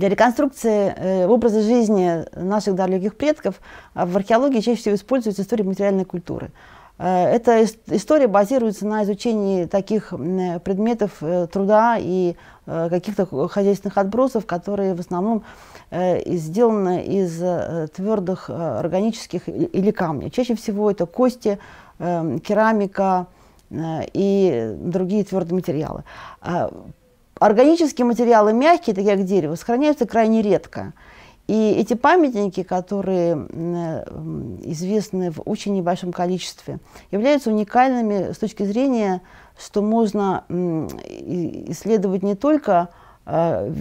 Для реконструкции э, образа жизни наших далеких предков э, в археологии чаще всего используется история материальной культуры. Э, эта история базируется на изучении таких предметов труда и каких-то хозяйственных отбросов, которые в основном сделаны из твердых органических или камня. Чаще всего это кости, керамика и другие твердые материалы. Органические материалы мягкие, такие как дерево, сохраняются крайне редко. И эти памятники, которые известны в очень небольшом количестве, являются уникальными с точки зрения, что можно исследовать не только, а,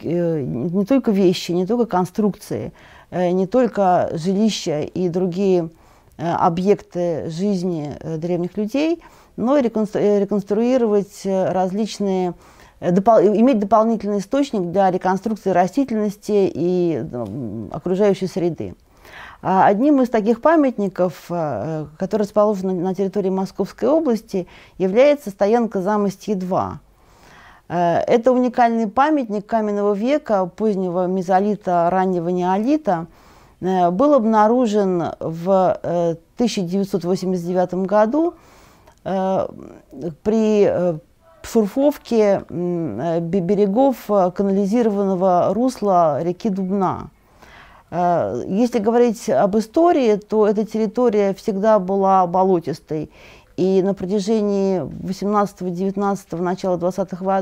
э, не только вещи, не только конструкции, э, не только жилища и другие э, объекты жизни древних людей, но и реконструировать различные допол иметь дополнительный источник для реконструкции растительности и ну, окружающей среды. А одним из таких памятников, э, который расположен на территории Московской области, является стоянка Замостье-2. Э, это уникальный памятник каменного века, позднего мезолита, раннего неолита. Э, был обнаружен в 1989 году при шурфовки э, берегов э, канализированного русла реки Дубна. Э, если говорить об истории, то эта территория всегда была болотистой. И на протяжении 18-19, начала 20-х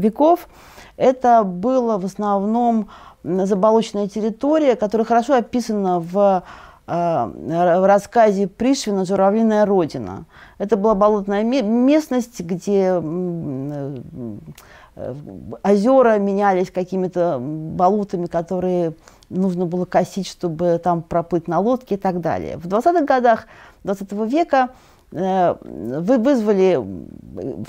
веков это было в основном заболоченная территория, которая хорошо описана в в рассказе Пришвина «Журавлиная родина». Это была болотная местность, где э, озера менялись какими-то болотами, которые нужно было косить, чтобы там проплыть на лодке и так далее. В 20-х годах 20 -го века э, вы вызвали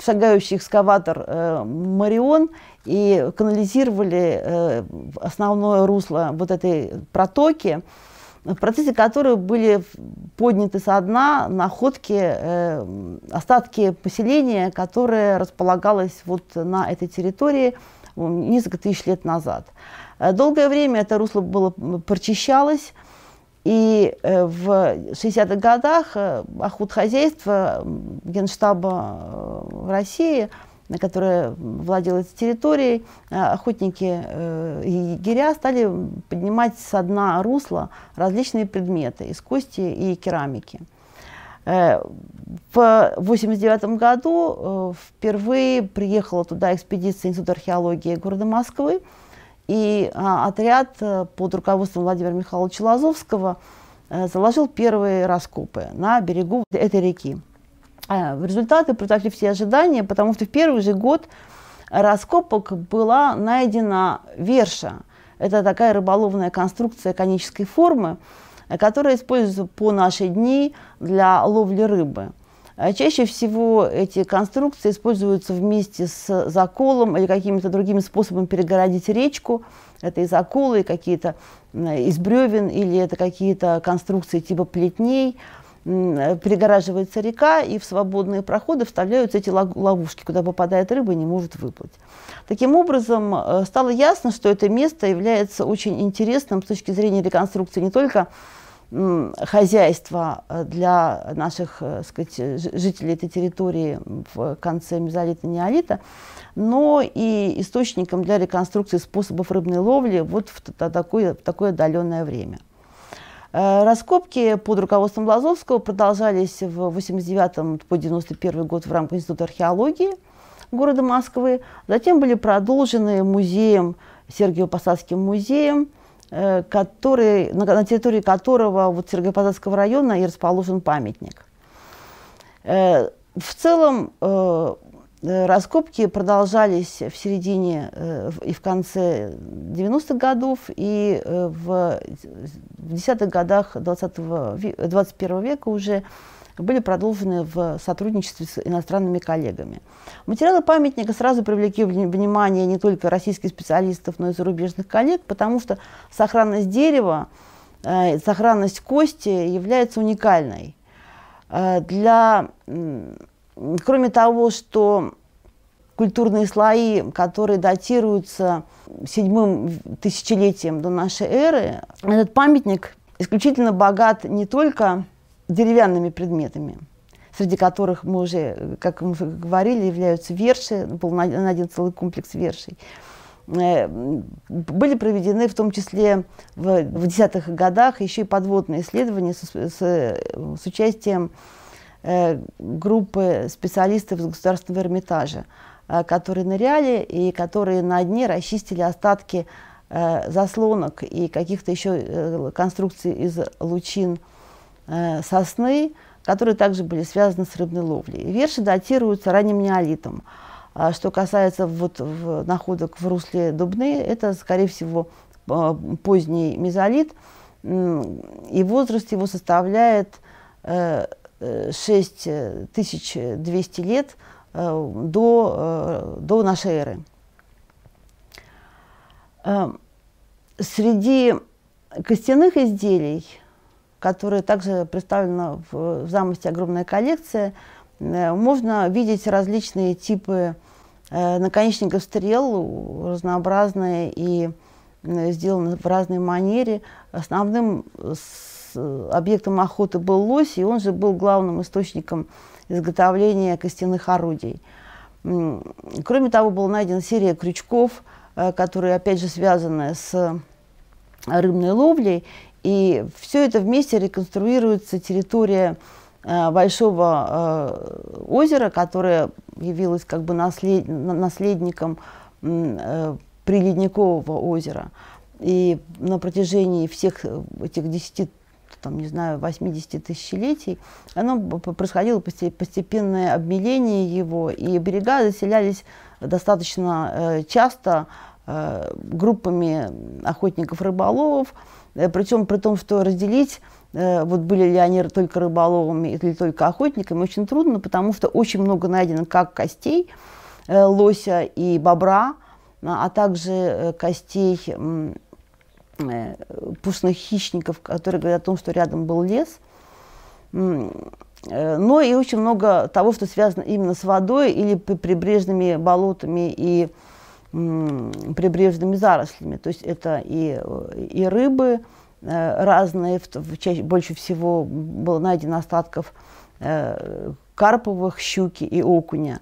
шагающий экскаватор э, Марион и канализировали основное русло вот этой протоки в процессе которой были подняты со дна находки, э, остатки поселения, которое располагалось вот на этой территории несколько тысяч лет назад. Э, долгое время это русло было прочищалось, и э, в 60-х годах э, охотхозяйство Генштаба в России – которая владела этой территорией, э, охотники э, и егеря стали поднимать со дна русла различные предметы из кости и керамики. Э, в 1989 году впервые приехала туда экспедиция Института археологии города Москвы, и а, отряд под руководством Владимира Михайловича Лазовского заложил первые раскопы на берегу этой реки. А, результаты превзошли все ожидания, потому что в первый же год раскопок была найдена верша. Это такая рыболовная конструкция конической формы, которая используется по наши дни для ловли рыбы. А чаще всего эти конструкции используются вместе с заколом или какими-то другими способами перегородить речку. Это и заколы, и какие-то из бревен, или это какие-то конструкции типа плетней – перегораживается река, и в свободные проходы вставляются эти ловушки, куда попадает рыба и не может выплыть. Таким образом, э, стало ясно, что это место является очень интересным с точки зрения реконструкции не только хозяйства э, для наших э, сказать, жителей этой территории в конце мезолита неолита, но и источником для реконструкции способов рыбной ловли вот в такое, в такое отдаленное время. Э, раскопки под руководством Лазовского продолжались в 89 по 91 год в рамках Института археологии города Москвы. Затем были продолжены музеем, Сергиево-Посадским музеем, э, который, на территории которого вот Сергиево-Посадского района и расположен памятник. Э, в целом раскопки продолжались в середине э, и в конце 90-х годов, и э, в, в десятых годах 20 21 века уже были продолжены в сотрудничестве с иностранными коллегами. Материалы памятника сразу привлекли внимание не только российских специалистов, но и зарубежных коллег, потому что сохранность дерева, сохранность кости является уникальной. Для Кроме того, что культурные слои, которые датируются седьмым тысячелетием до нашей эры. Этот памятник исключительно богат не только деревянными предметами, среди которых мы уже, как мы говорили, являются верши, был найден целый комплекс вершей. Э, были проведены в том числе в, десятых годах еще и подводные исследования с, с, с участием группы специалистов из Государственного Эрмитажа, э, которые ныряли и которые на дне расчистили остатки э, заслонок и каких-то еще э, конструкций из лучин э, сосны, которые также были связаны с рыбной ловлей. Верши датируются ранним неолитом. А что касается вот находок в русле Дубны, это, скорее всего, поздний мезолит, и возраст его составляет 6200 лет э, до, э, до нашей эры. Э, среди костяных изделий, которые также представлены в, в замости огромная коллекция, можно видеть различные типы наконечников стрел, разнообразные и сделаны в разной манере. Основным объектом охоты был лось, и он же был главным источником изготовления костяных орудий. Кроме того, была найдена серия крючков, э, которые, опять же, связаны с рыбной ловлей. И все это вместе реконструируется территория э, большого э, озера, которое явилось как бы наслед, наследником приледникового озера. И на протяжении всех этих 10 там, не знаю, 80 тысячелетий, оно происходило постепенное обмеление его, и берега заселялись достаточно э, часто э, группами охотников-рыболовов, э, причем при том, что разделить вот были ли они только рыболовами или только охотниками, очень трудно, потому что очень много найдено как костей лося и бобра, а также костей Э, пушных хищников, которые говорят о том, что рядом был лес. Э, но и очень много того, что связано именно с водой или прибрежными болотами и прибрежными зарослями. То есть это и, и рыбы э, разные, чаще, больше всего было найдено остатков карповых, щуки и окуня.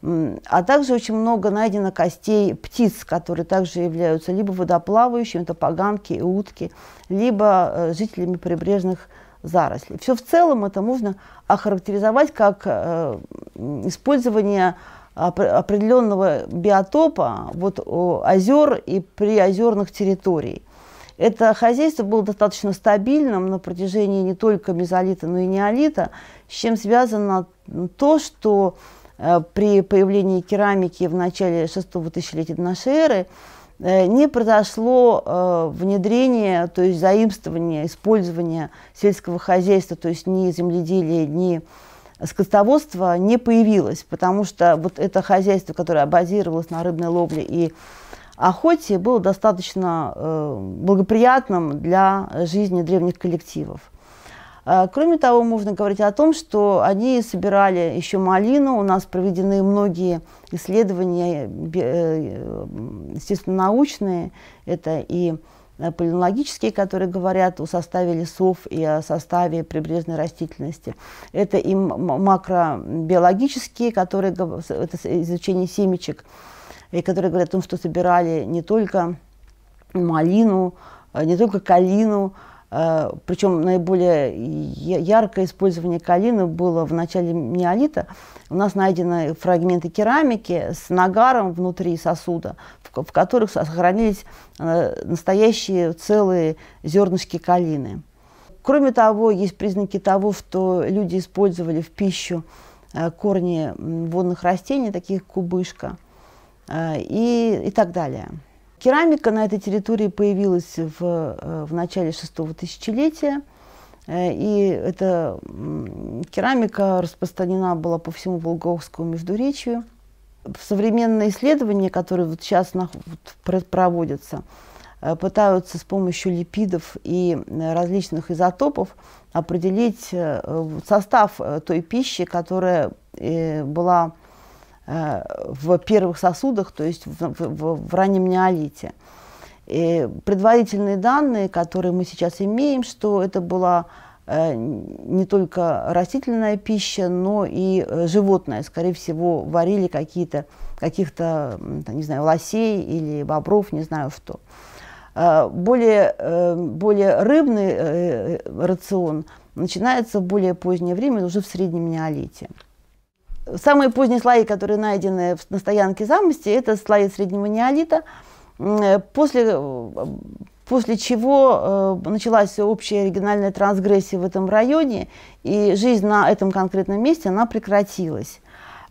А также очень много найдено костей птиц, которые также являются либо водоплавающими, это поганки и утки, либо э, жителями прибрежных зарослей. Все в целом это можно охарактеризовать как э, использование определенного биотопа вот, озер и приозерных территорий. Это хозяйство было достаточно стабильным на протяжении не только мезолита, но и неолита, с чем связано то, что при появлении керамики в начале шестого тысячелетия до нашей эры э, не произошло э, внедрение, то есть заимствование, использование сельского хозяйства, то есть ни земледелия, ни скотоводства не появилось, потому что вот это хозяйство, которое базировалось на рыбной ловле и охоте, было достаточно благоприятным для жизни древних коллективов. А, кроме того, можно говорить о том, что они собирали еще малину. У нас проведены многие исследования, э, естественно, научные. Это и э, полинологические, которые говорят о составе лесов и о составе прибрежной растительности. Это и макробиологические, которые это изучение семечек, и которые говорят о том, что собирали не только малину, не только калину, Э, Причем наиболее яркое использование калины было в начале неолита. У нас найдены фрагменты керамики с нагаром внутри сосуда, в которых сохранились э, настоящие целые зернышки калины. Кроме того, есть признаки того, что люди использовали в пищу э, корни водных растений, таких кубышка, и, и так далее. Керамика на этой территории появилась в, э, в начале шестого тысячелетия. Э, и эта керамика распространена была по всему Волговскому междуречию. Современные исследования, которые вот сейчас проводятся, э, пытаются с помощью липидов и различных изотопов определить состав той пищи, которая была в первых сосудах, то есть в, в, в раннем неолите. И предварительные данные, которые мы сейчас имеем, что это была не только растительная пища, но и животная. Скорее всего, варили какие-то каких-то, не знаю, лосей или бобров, не знаю что. Более, э, более рыбный э, рацион начинается в более позднее время, уже в среднем неолите. Самые поздние слои, которые найдены на стоянке замости, это слои среднего неолита, после, после чего э, началась общая региональная трансгрессия в этом районе, и жизнь на этом конкретном месте, она прекратилась.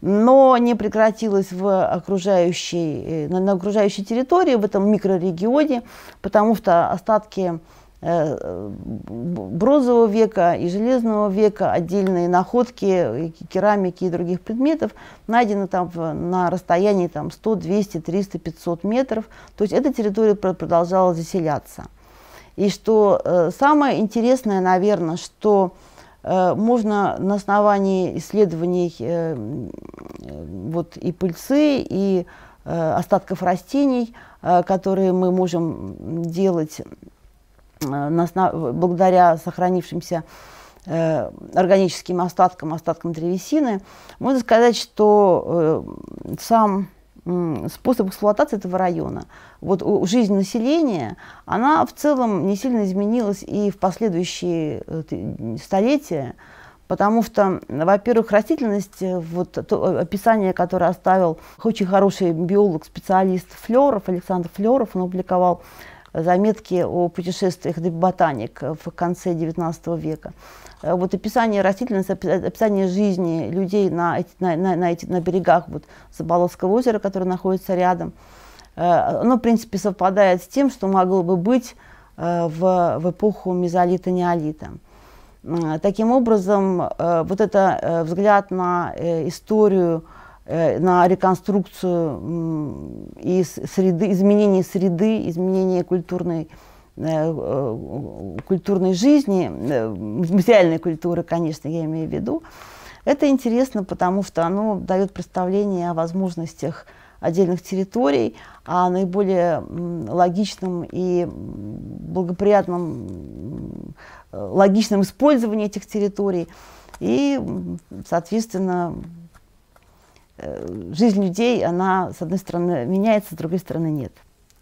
Но не прекратилась в окружающей, э, на, окружающей территории, в этом микрорегионе, потому что остатки э, бронзового века и железного века, отдельные находки керамики и других предметов найдены там на расстоянии там, 100, 200, 300, 500 метров. То есть эта территория продолжала заселяться. И что э, самое интересное, наверное, что Э, можно на основании исследований э, вот и пыльцы, и э, остатков растений, которые мы можем делать благодаря сохранившимся органическим остаткам, остаткам древесины, можно сказать, что сам способ эксплуатации этого района. Вот жизнь населения, она в целом не сильно изменилась и в последующие э, столетия, потому что, во-первых, растительность, э, вот то описание, которое оставил очень хороший биолог, специалист Флеров, Александр Флеров, он опубликовал заметки о путешествиях ботаник в конце XIX века. Э, вот описание растительности, описание жизни людей на, на, на, на, эти, на берегах вот, Заболотского озера, которое находится рядом, э, оно, в принципе, совпадает с тем, что могло бы быть э, в, в эпоху мезолита-неолита. Таким образом, вот это взгляд на историю, на реконструкцию и среды, изменение среды, изменение культурной Э, э, культурной жизни, э, материальной культуры, конечно, я имею в виду, это интересно, потому что оно дает представление о возможностях отдельных территорий, о наиболее логичном и благоприятном, логичном использовании этих территорий. И, соответственно, жизнь людей, она, с одной стороны, меняется, с другой стороны, нет.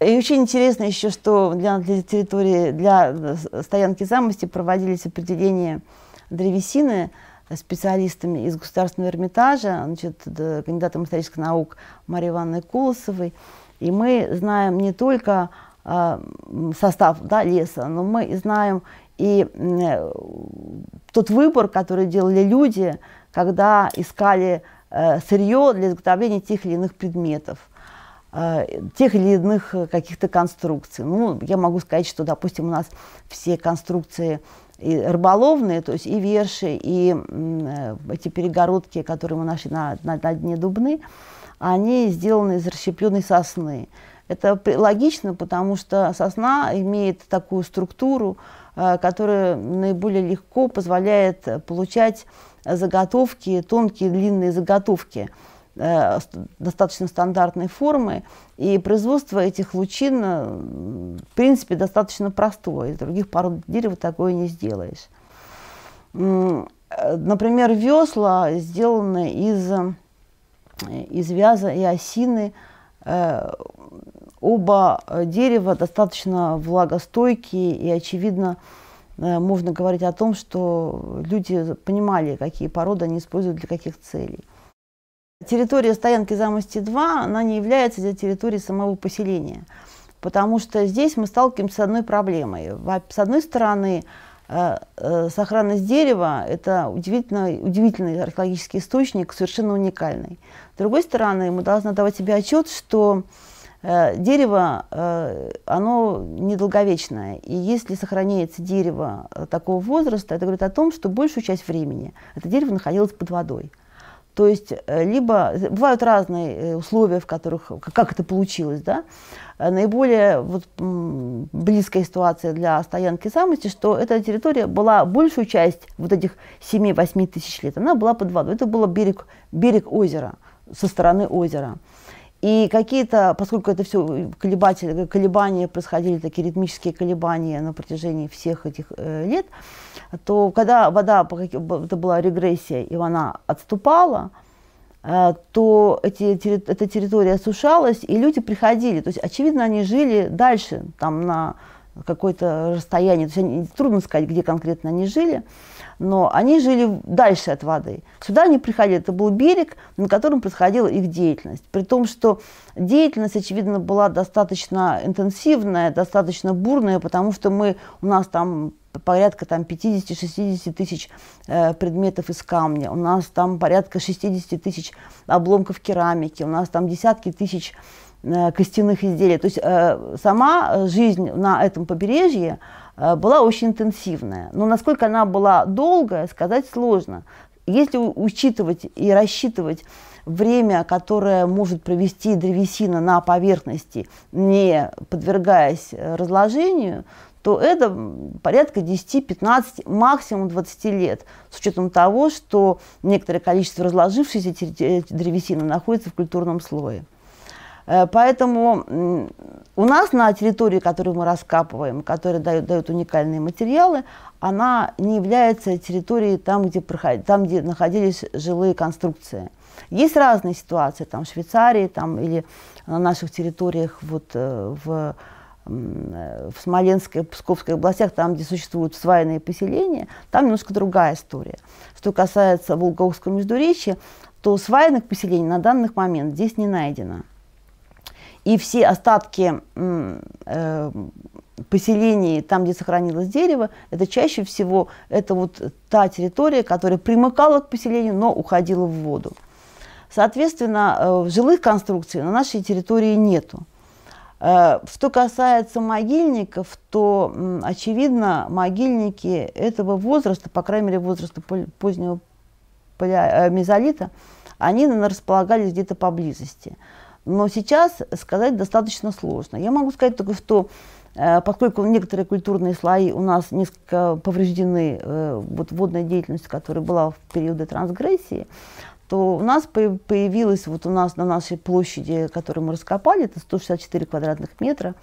И очень интересно еще, что для, для территории, для э, стоянки замости проводились определения древесины специалистами из Государственного Эрмитажа, значит, кандидатом исторических наук Марии Ивановной Колосовой. И мы знаем не только э, состав да, леса, но мы знаем и э, тот выбор, который делали люди, когда искали э, сырье для изготовления тех или иных предметов. Э, тех или иных э, каких-то конструкций. Ну, я могу сказать, что, допустим, у нас все конструкции и рыболовные, то есть и верши, и э, эти перегородки, которые мы нашли на, на, на дне Дубны, они сделаны из расщепленной сосны. Это логично, потому что сосна имеет такую структуру, которая наиболее легко позволяет получать заготовки, тонкие длинные заготовки – Э, достаточно стандартной формы, и производство этих лучин, э, в принципе, достаточно простое. Из других пород дерева такое не сделаешь. Э, например, весла сделаны из, из вяза и осины. Оба дерева достаточно влагостойкие, и, очевидно, можно говорить о том, что люди понимали, какие породы они используют для каких целей. Территория стоянки Замости-2, она не является для территории самого поселения, потому что здесь мы сталкиваемся с одной проблемой. С одной стороны, э, э, сохранность дерева – это удивительно, удивительный археологический источник, совершенно уникальный. С другой стороны, мы должны давать себе отчет, что э, дерево, оно недолговечное. И если сохраняется дерево такого возраста, это говорит о том, что большую часть времени это дерево находилось под водой. То есть э, либо бывают разные э, условия, в которых как это получилось, да. Э, наиболее вот, близкая ситуация для стоянки самости, что эта территория была большую часть вот этих 7-8 тысяч лет, она была под водой. Это был берег, берег озера. со стороны озера. И какие-то, поскольку это все колебания происходили, такие ритмические колебания на протяжении всех этих э, лет, то когда вода, это была регрессия, и она отступала, э, то эти, эта территория осушалась, и люди приходили. То есть, очевидно, они жили дальше, там на какое-то расстояние. То есть, они, трудно сказать, где конкретно они жили но они жили дальше от воды. Сюда они приходили, это был берег, на котором происходила их деятельность. При том, что деятельность, очевидно, была достаточно интенсивная, достаточно бурная, потому что мы, у нас там порядка там 50-60 тысяч э, предметов из камня, у нас там порядка 60 тысяч обломков керамики, у нас там десятки тысяч э, костяных изделий. То есть э, сама жизнь на этом побережье, была очень интенсивная. Но насколько она была долгая, сказать сложно. Если учитывать и рассчитывать время, которое может провести древесина на поверхности, не подвергаясь разложению, то это порядка 10-15, максимум 20 лет, с учетом того, что некоторое количество разложившейся древесины находится в культурном слое. Э, поэтому у нас на территории, которую мы раскапываем, которая дает, дает уникальные материалы, она не является территорией там, где, проход... там, где находились жилые конструкции. Есть разные ситуации, там в Швейцарии там, или на наших территориях вот, э, в, э, в Смоленской, Псковской областях, там, где существуют свайные поселения, там немножко другая история. Что касается Волговского междуречья, то свайных поселений на данный момент здесь не найдено. И все остатки э, поселений, там, где сохранилось дерево, это чаще всего это вот та территория, которая примыкала к поселению, но уходила в воду. Соответственно, э, жилых конструкций на нашей территории нету. Э, что касается могильников, то, очевидно, могильники этого возраста, по крайней мере, возраста позднего мезолита, они располагались где-то поблизости. Но сейчас сказать достаточно сложно. Я могу сказать только, что э, поскольку некоторые культурные слои у нас несколько повреждены э, вот водной деятельностью, которая была в периоды трансгрессии, то у нас появилось вот у нас на нашей площади, которую мы раскопали, это 164 квадратных метра,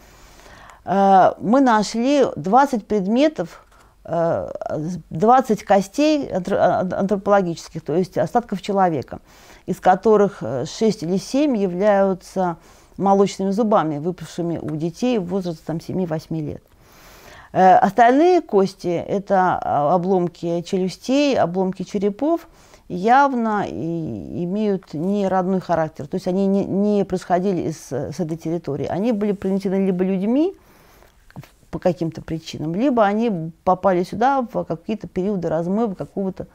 э, мы нашли 20 предметов, 20 костей антропологических, то есть остатков человека из которых 6 э, или 7 являются молочными зубами, выпавшими у детей в возрасте там, 7-8 лет. Э, остальные кости – это а, обломки челюстей, обломки черепов, явно и имеют не родной характер. То есть они не, не происходили из, с этой территории. Они были принесены либо людьми по каким-то причинам, либо они попали сюда в какие-то периоды размыва какого-то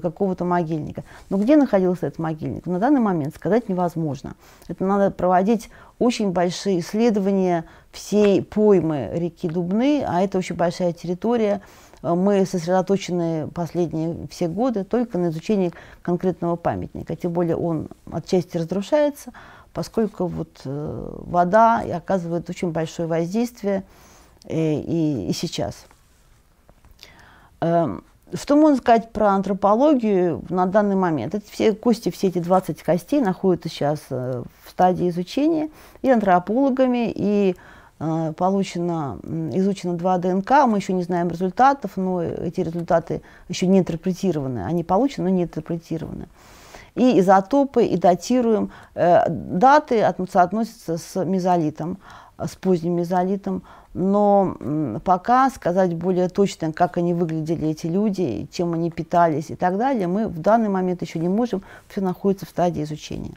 какого-то могильника. Но где находился этот могильник, на данный момент сказать невозможно. Это надо проводить очень большие исследования всей поймы реки Дубны, а это очень большая территория. Мы сосредоточены последние все годы только на изучении конкретного памятника. Тем более он отчасти разрушается, поскольку вот, э, вода оказывает очень большое воздействие и, и сейчас. Эм, что можно сказать про антропологию на данный момент? Это все кости, все эти 20 костей находятся сейчас э, в стадии изучения и антропологами, и э, получено, изучено два ДНК, мы еще не знаем результатов, но эти результаты еще не интерпретированы. Они получены, но не интерпретированы. И изотопы, и датируем. Э, даты соотносятся с мезолитом, с поздним мезолитом но пока сказать более точно, как они выглядели, эти люди, чем они питались и так далее, мы в данный момент еще не можем, все находится в стадии изучения.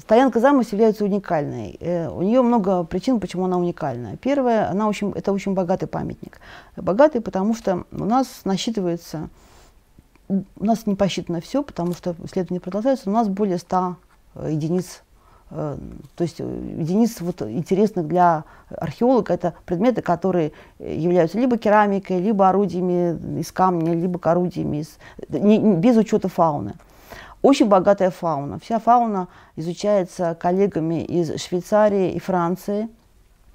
Стоянка замус является уникальной. Э, у нее много причин, почему она уникальная. Первое, она очень, это очень богатый памятник. Богатый, потому что у нас насчитывается, у нас не посчитано все, потому что исследования продолжаются, у нас более 100 э, единиц то есть э, единиц вот интересных для археолога это предметы, которые являются либо керамикой, либо орудиями из камня, либо орудиями из, не, без учета фауны. Очень богатая фауна. Вся фауна изучается коллегами из Швейцарии и Франции.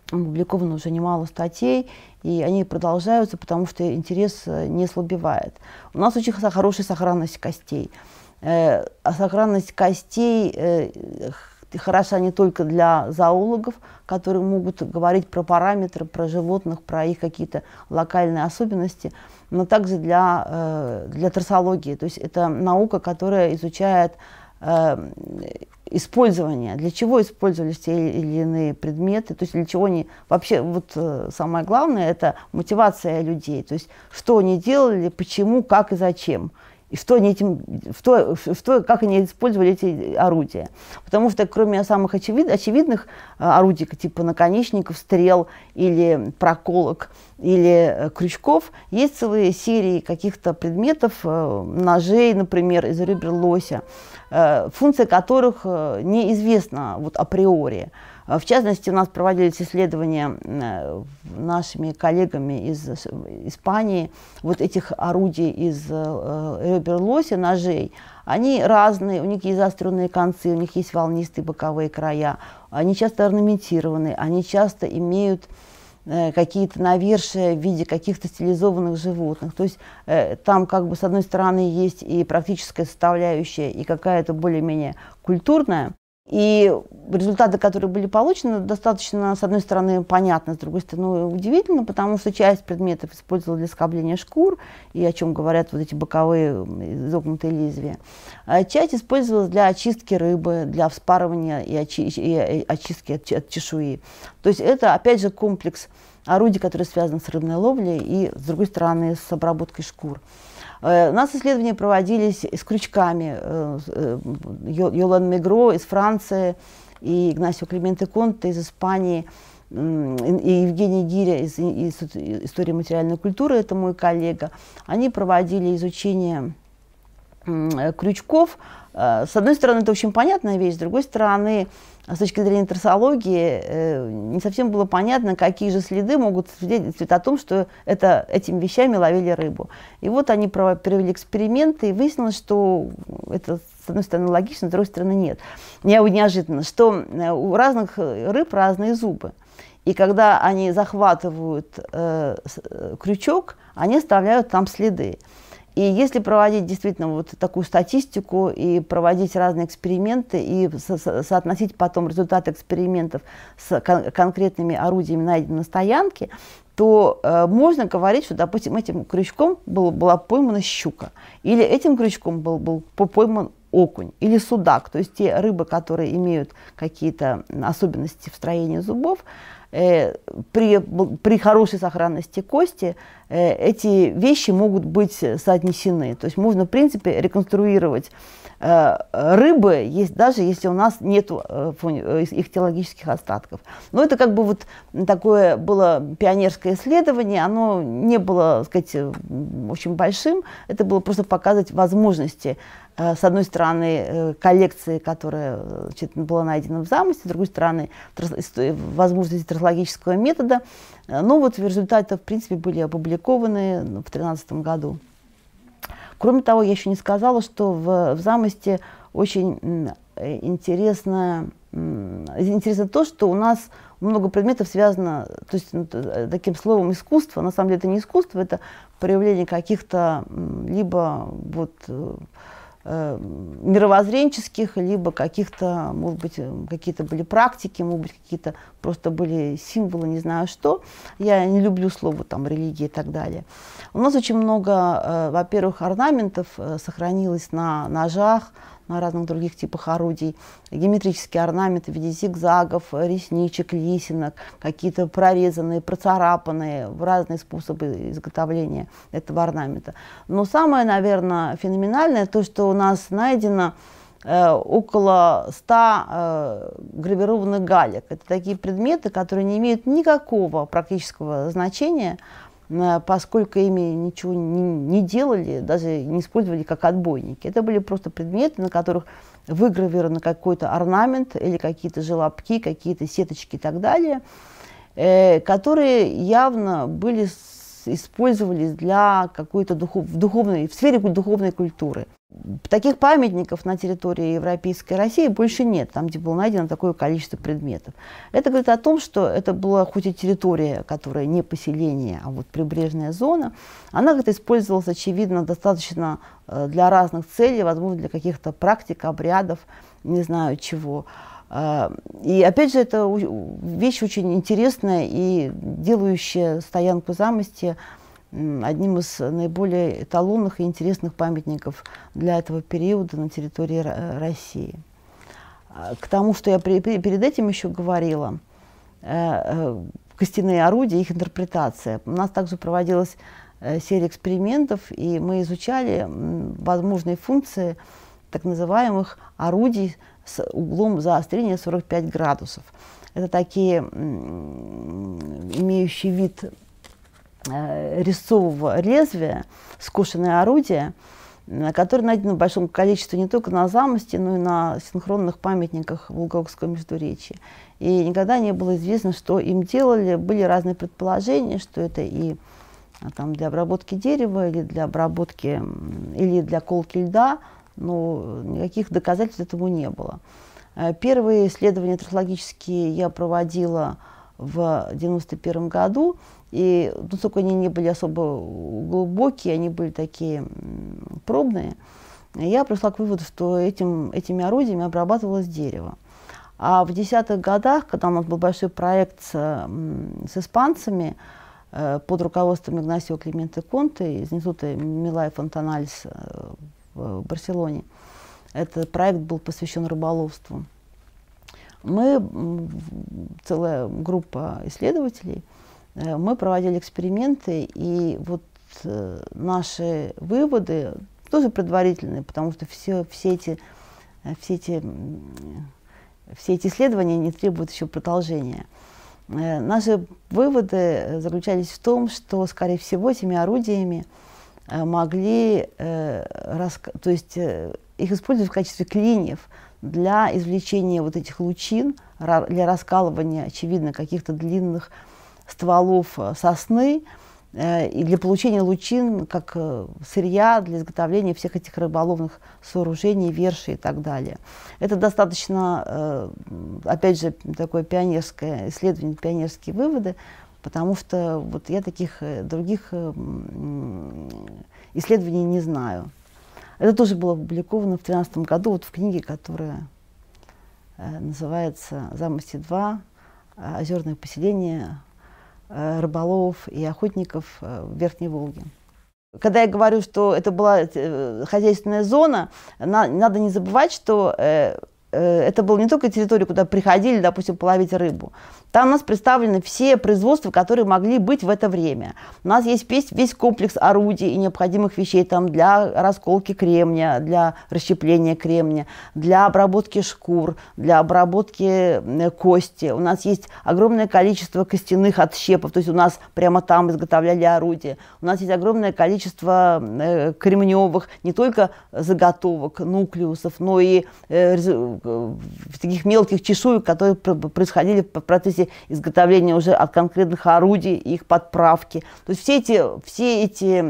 Опубликовано уже немало статей, и они продолжаются, потому что интерес э, не слабевает. У нас очень хорошая сохранность костей. Э, сохранность костей э, хороша не только для зоологов, которые могут говорить про параметры, про животных, про их какие-то локальные особенности, но также для, э, для трассологии. То есть это наука, которая изучает э, использование, для чего использовались те или иные предметы, то есть для чего они вообще, вот э, самое главное, это мотивация людей, то есть что они делали, почему, как и зачем и что они этим, что, что, как они использовали эти орудия. Потому что кроме самых очевид, очевидных э, орудий, типа наконечников, стрел или проколок, или э, крючков, есть целые серии каких-то предметов, э, ножей, например, из ребер лося, функция которых неизвестна вот априори. В частности, у нас проводились исследования нашими коллегами из Испании вот этих орудий из ребер лося, ножей. Они разные, у них есть заостренные концы, у них есть волнистые боковые края, они часто орнаментированы, они часто имеют э, какие-то навершия в виде каких-то стилизованных животных. То есть э, там как бы с одной стороны есть и практическая составляющая, и какая-то более-менее культурная, и результаты, которые были получены, достаточно, с одной стороны, понятны, с другой стороны, удивительно, потому что часть предметов использовалась для скобления шкур, и о чем говорят вот эти боковые изогнутые лезвия. А часть использовалась для очистки рыбы, для вспарывания и, очи и очистки от, от чешуи. То есть это, опять же, комплекс орудий, которые связаны с рыбной ловлей и, с другой стороны, с обработкой шкур. Э, у нас исследования проводились с крючками. Э, э, Йолан Мегро из Франции и Игнасио Клименте Конте из Испании и Евгений Гиря из Института истории материальной культуры, это мой коллега, они проводили изучение крючков. С одной стороны, это очень понятная вещь, с другой стороны, с точки зрения трассологии э, не совсем было понятно, какие же следы могут свидетельствовать о том, что это, этими вещами ловили рыбу. И вот они провели эксперименты, и выяснилось, что это, с одной стороны, логично, с другой стороны, нет. Неожиданно, что э, у разных рыб разные зубы. И когда они захватывают э, э крючок, они оставляют там следы. И если проводить действительно вот такую статистику и проводить разные эксперименты и со соотносить потом результаты экспериментов с кон конкретными орудиями, найденными на стоянке, то э, можно говорить, что, допустим, этим крючком был, была поймана щука, или этим крючком был, был пойман окунь или судак, то есть те рыбы, которые имеют какие-то особенности в строении зубов, э, при, при хорошей сохранности кости э, эти вещи могут быть соотнесены. То есть можно, в принципе, реконструировать э, рыбы, есть, даже если у нас нет э, э их теологических остатков. Но это как бы вот такое было пионерское исследование, оно не было, так сказать, очень большим, это было просто показывать возможности с одной стороны, э, коллекции, которая значит, была найдена в замысле, с другой стороны, возможности трасологического метода. Э, ну вот результаты, в принципе, были опубликованы в 2013 году. Кроме того, я еще не сказала, что в, в замости очень интересно, интересно то, что у нас много предметов связано то есть, ну, таким словом искусство. На самом деле это не искусство, это проявление каких-то либо вот, э, мировоззренческих, либо каких-то, может быть, э, какие-то были практики, может быть, какие-то просто были символы, не знаю что. Я не люблю слово там религия и так далее. У нас очень много, э, во-первых, орнаментов э, сохранилось на ножах, разных других типах орудий, геометрические орнаменты в виде зигзагов, ресничек, лисинок, какие-то прорезанные, процарапанные, разные способы изготовления этого орнамента. Но самое, наверное, феноменальное то, что у нас найдено э, около 100 э, гравированных галек. Это такие предметы, которые не имеют никакого практического значения, поскольку ими ничего не, не делали, даже не использовали как отбойники. Это были просто предметы, на которых выгравирован какой-то орнамент или какие-то желобки, какие-то сеточки и так далее, э, которые явно были использовались для какой-то духов, духовной, в сфере духовной культуры. Таких памятников на территории Европейской России больше нет, там, где было найдено такое количество предметов. Это говорит о том, что это была хоть и территория, которая не поселение, а вот прибрежная зона, она как-то использовалась, очевидно, достаточно э, для разных целей, возможно, для каких-то практик, обрядов, не знаю чего. Э, и опять же, это вещь очень интересная и делающая стоянку замости одним из наиболее эталонных и интересных памятников для этого периода на территории России. А, к тому, что я перед этим еще говорила, э, э, костяные орудия, их интерпретация. У нас также проводилась э, серия экспериментов, и мы изучали возможные функции так называемых орудий с углом заострения 45 градусов. Это такие имеющие вид Э, резцового лезвия, скошенное орудие, которое найдено в большом количестве не только на замости, но и на синхронных памятниках Вологодского междуречия. И никогда не было известно, что им делали. Были разные предположения, что это и а, там, для обработки дерева, или для обработки, или для колки льда, но никаких доказательств этому не было. Э, первые исследования трехлогические я проводила в 1991 году, и насколько они не были особо глубокие, они были такие пробные, я пришла к выводу, что этим, этими орудиями обрабатывалось дерево. А в десятых годах, когда у нас был большой проект с, с испанцами э, под руководством Игнасио Клименте Конте из института Милай Фонтанальс э, в Барселоне, этот проект был посвящен рыболовству. Мы, целая группа исследователей, Э, мы проводили эксперименты, и вот э, наши выводы тоже предварительные, потому что все, все, эти, э, все, эти, все эти исследования не требуют еще продолжения. Наши выводы заключались в том, что, скорее всего, этими орудиями могли, то есть их использовать в качестве клиньев для извлечения вот этих лучин, для раскалывания, очевидно, каких-то длинных стволов э, сосны э, и для получения лучин как э, сырья для изготовления всех этих рыболовных сооружений, верши и так далее. Это достаточно, опять же, такое пионерское исследование, пионерские выводы, потому что вот я таких других исследований не знаю. Это тоже было опубликовано в 2013 году вот в книге, которая называется «Замости 2. Озерное поселение Э, рыболовов и охотников э, в Верхней Волге. Когда я говорю, что это была э, хозяйственная зона, надо не забывать, что это была не только территория, куда приходили, допустим, половить рыбу. Там у нас представлены все производства, которые могли быть в это время. У нас есть весь, весь комплекс орудий и необходимых вещей там для расколки кремния, для расщепления кремния, для обработки шкур, для обработки кости. У нас есть огромное количество костяных отщепов, то есть у нас прямо там изготовляли орудия. У нас есть огромное количество э, кремневых не только заготовок, нуклеусов, но и э, э, таких мелких чешуек, которые происходили в процессе изготовления уже от конкретных орудий, их подправки. То есть все эти, все эти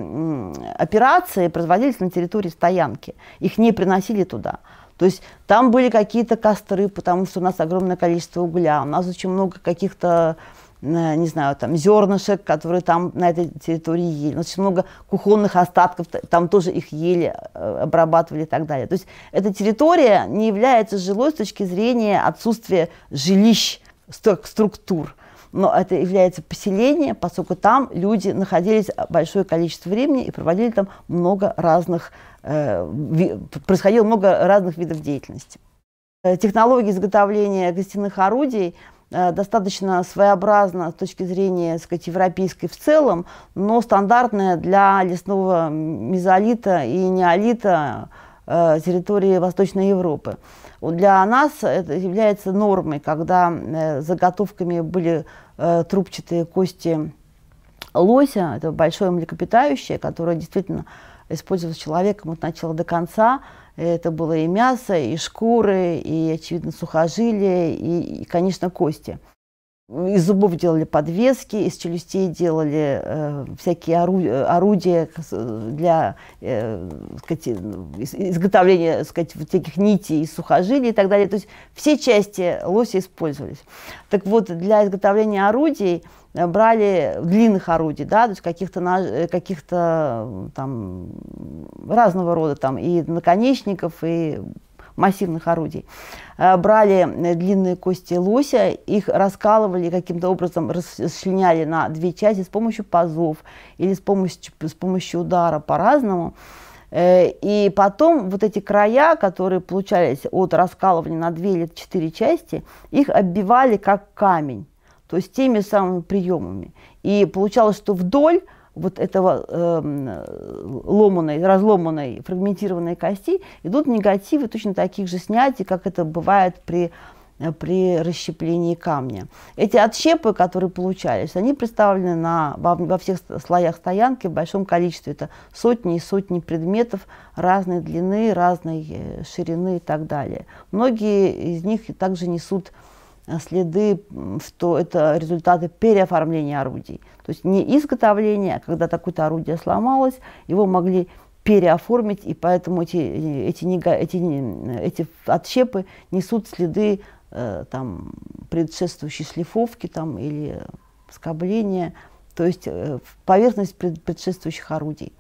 операции производились на территории стоянки. Их не приносили туда. То есть там были какие-то костры, потому что у нас огромное количество угля, у нас очень много каких-то э, не знаю, там зернышек, которые там на этой территории ели. Очень много кухонных остатков, там тоже их ели, э, обрабатывали и так далее. То есть эта территория не является жилой с точки зрения отсутствия жилищ структур. Но это является поселение, поскольку там люди находились большое количество времени и проводили там много разных, э, происходило много разных видов деятельности. Э, технология изготовления гостиных орудий достаточно своеобразна с точки зрения, так сказать, европейской в целом, но стандартная для лесного мезолита и неолита э, территории Восточной Европы. Для нас это является нормой, когда э, заготовками были э, трубчатые кости лося, это большое млекопитающее, которое действительно использовалось человеком от начала до конца. Это было и мясо, и шкуры, и, очевидно, сухожилия, и, и конечно, кости. Из зубов делали подвески, из челюстей делали э, всякие орудия, орудия для э, сказать, изготовления сказать, вот таких нитей из сухожилий и так далее. То есть все части лося использовались. Так вот, для изготовления орудий брали длинных орудий, да, то есть каких-то э, каких-то там разного рода там и наконечников, и массивных орудий. Э, брали э, длинные кости лося, их раскалывали каким-то образом, расчленяли на две части с помощью пазов или с помощью, с помощью удара по-разному. Э, и потом вот эти края, которые получались от раскалывания на две или четыре части, их оббивали как камень, то есть теми самыми приемами. И получалось, что вдоль вот этого э, ломаной, разломанной, фрагментированной кости идут негативы точно таких же снятий, как это бывает при при расщеплении камня. Эти отщепы, которые получались, они представлены на, во, во всех слоях стоянки в большом количестве. Это сотни и сотни предметов разной длины, разной э, ширины и так далее. Многие из них также несут Э, следы, что это результаты переоформления орудий. То есть не изготовление, а когда такое-то орудие сломалось, его могли переоформить, и поэтому эти, эти, эти, эти отщепы несут следы э, там, предшествующей шлифовки там, или скобления, то есть э, поверхность пред, предшествующих орудий.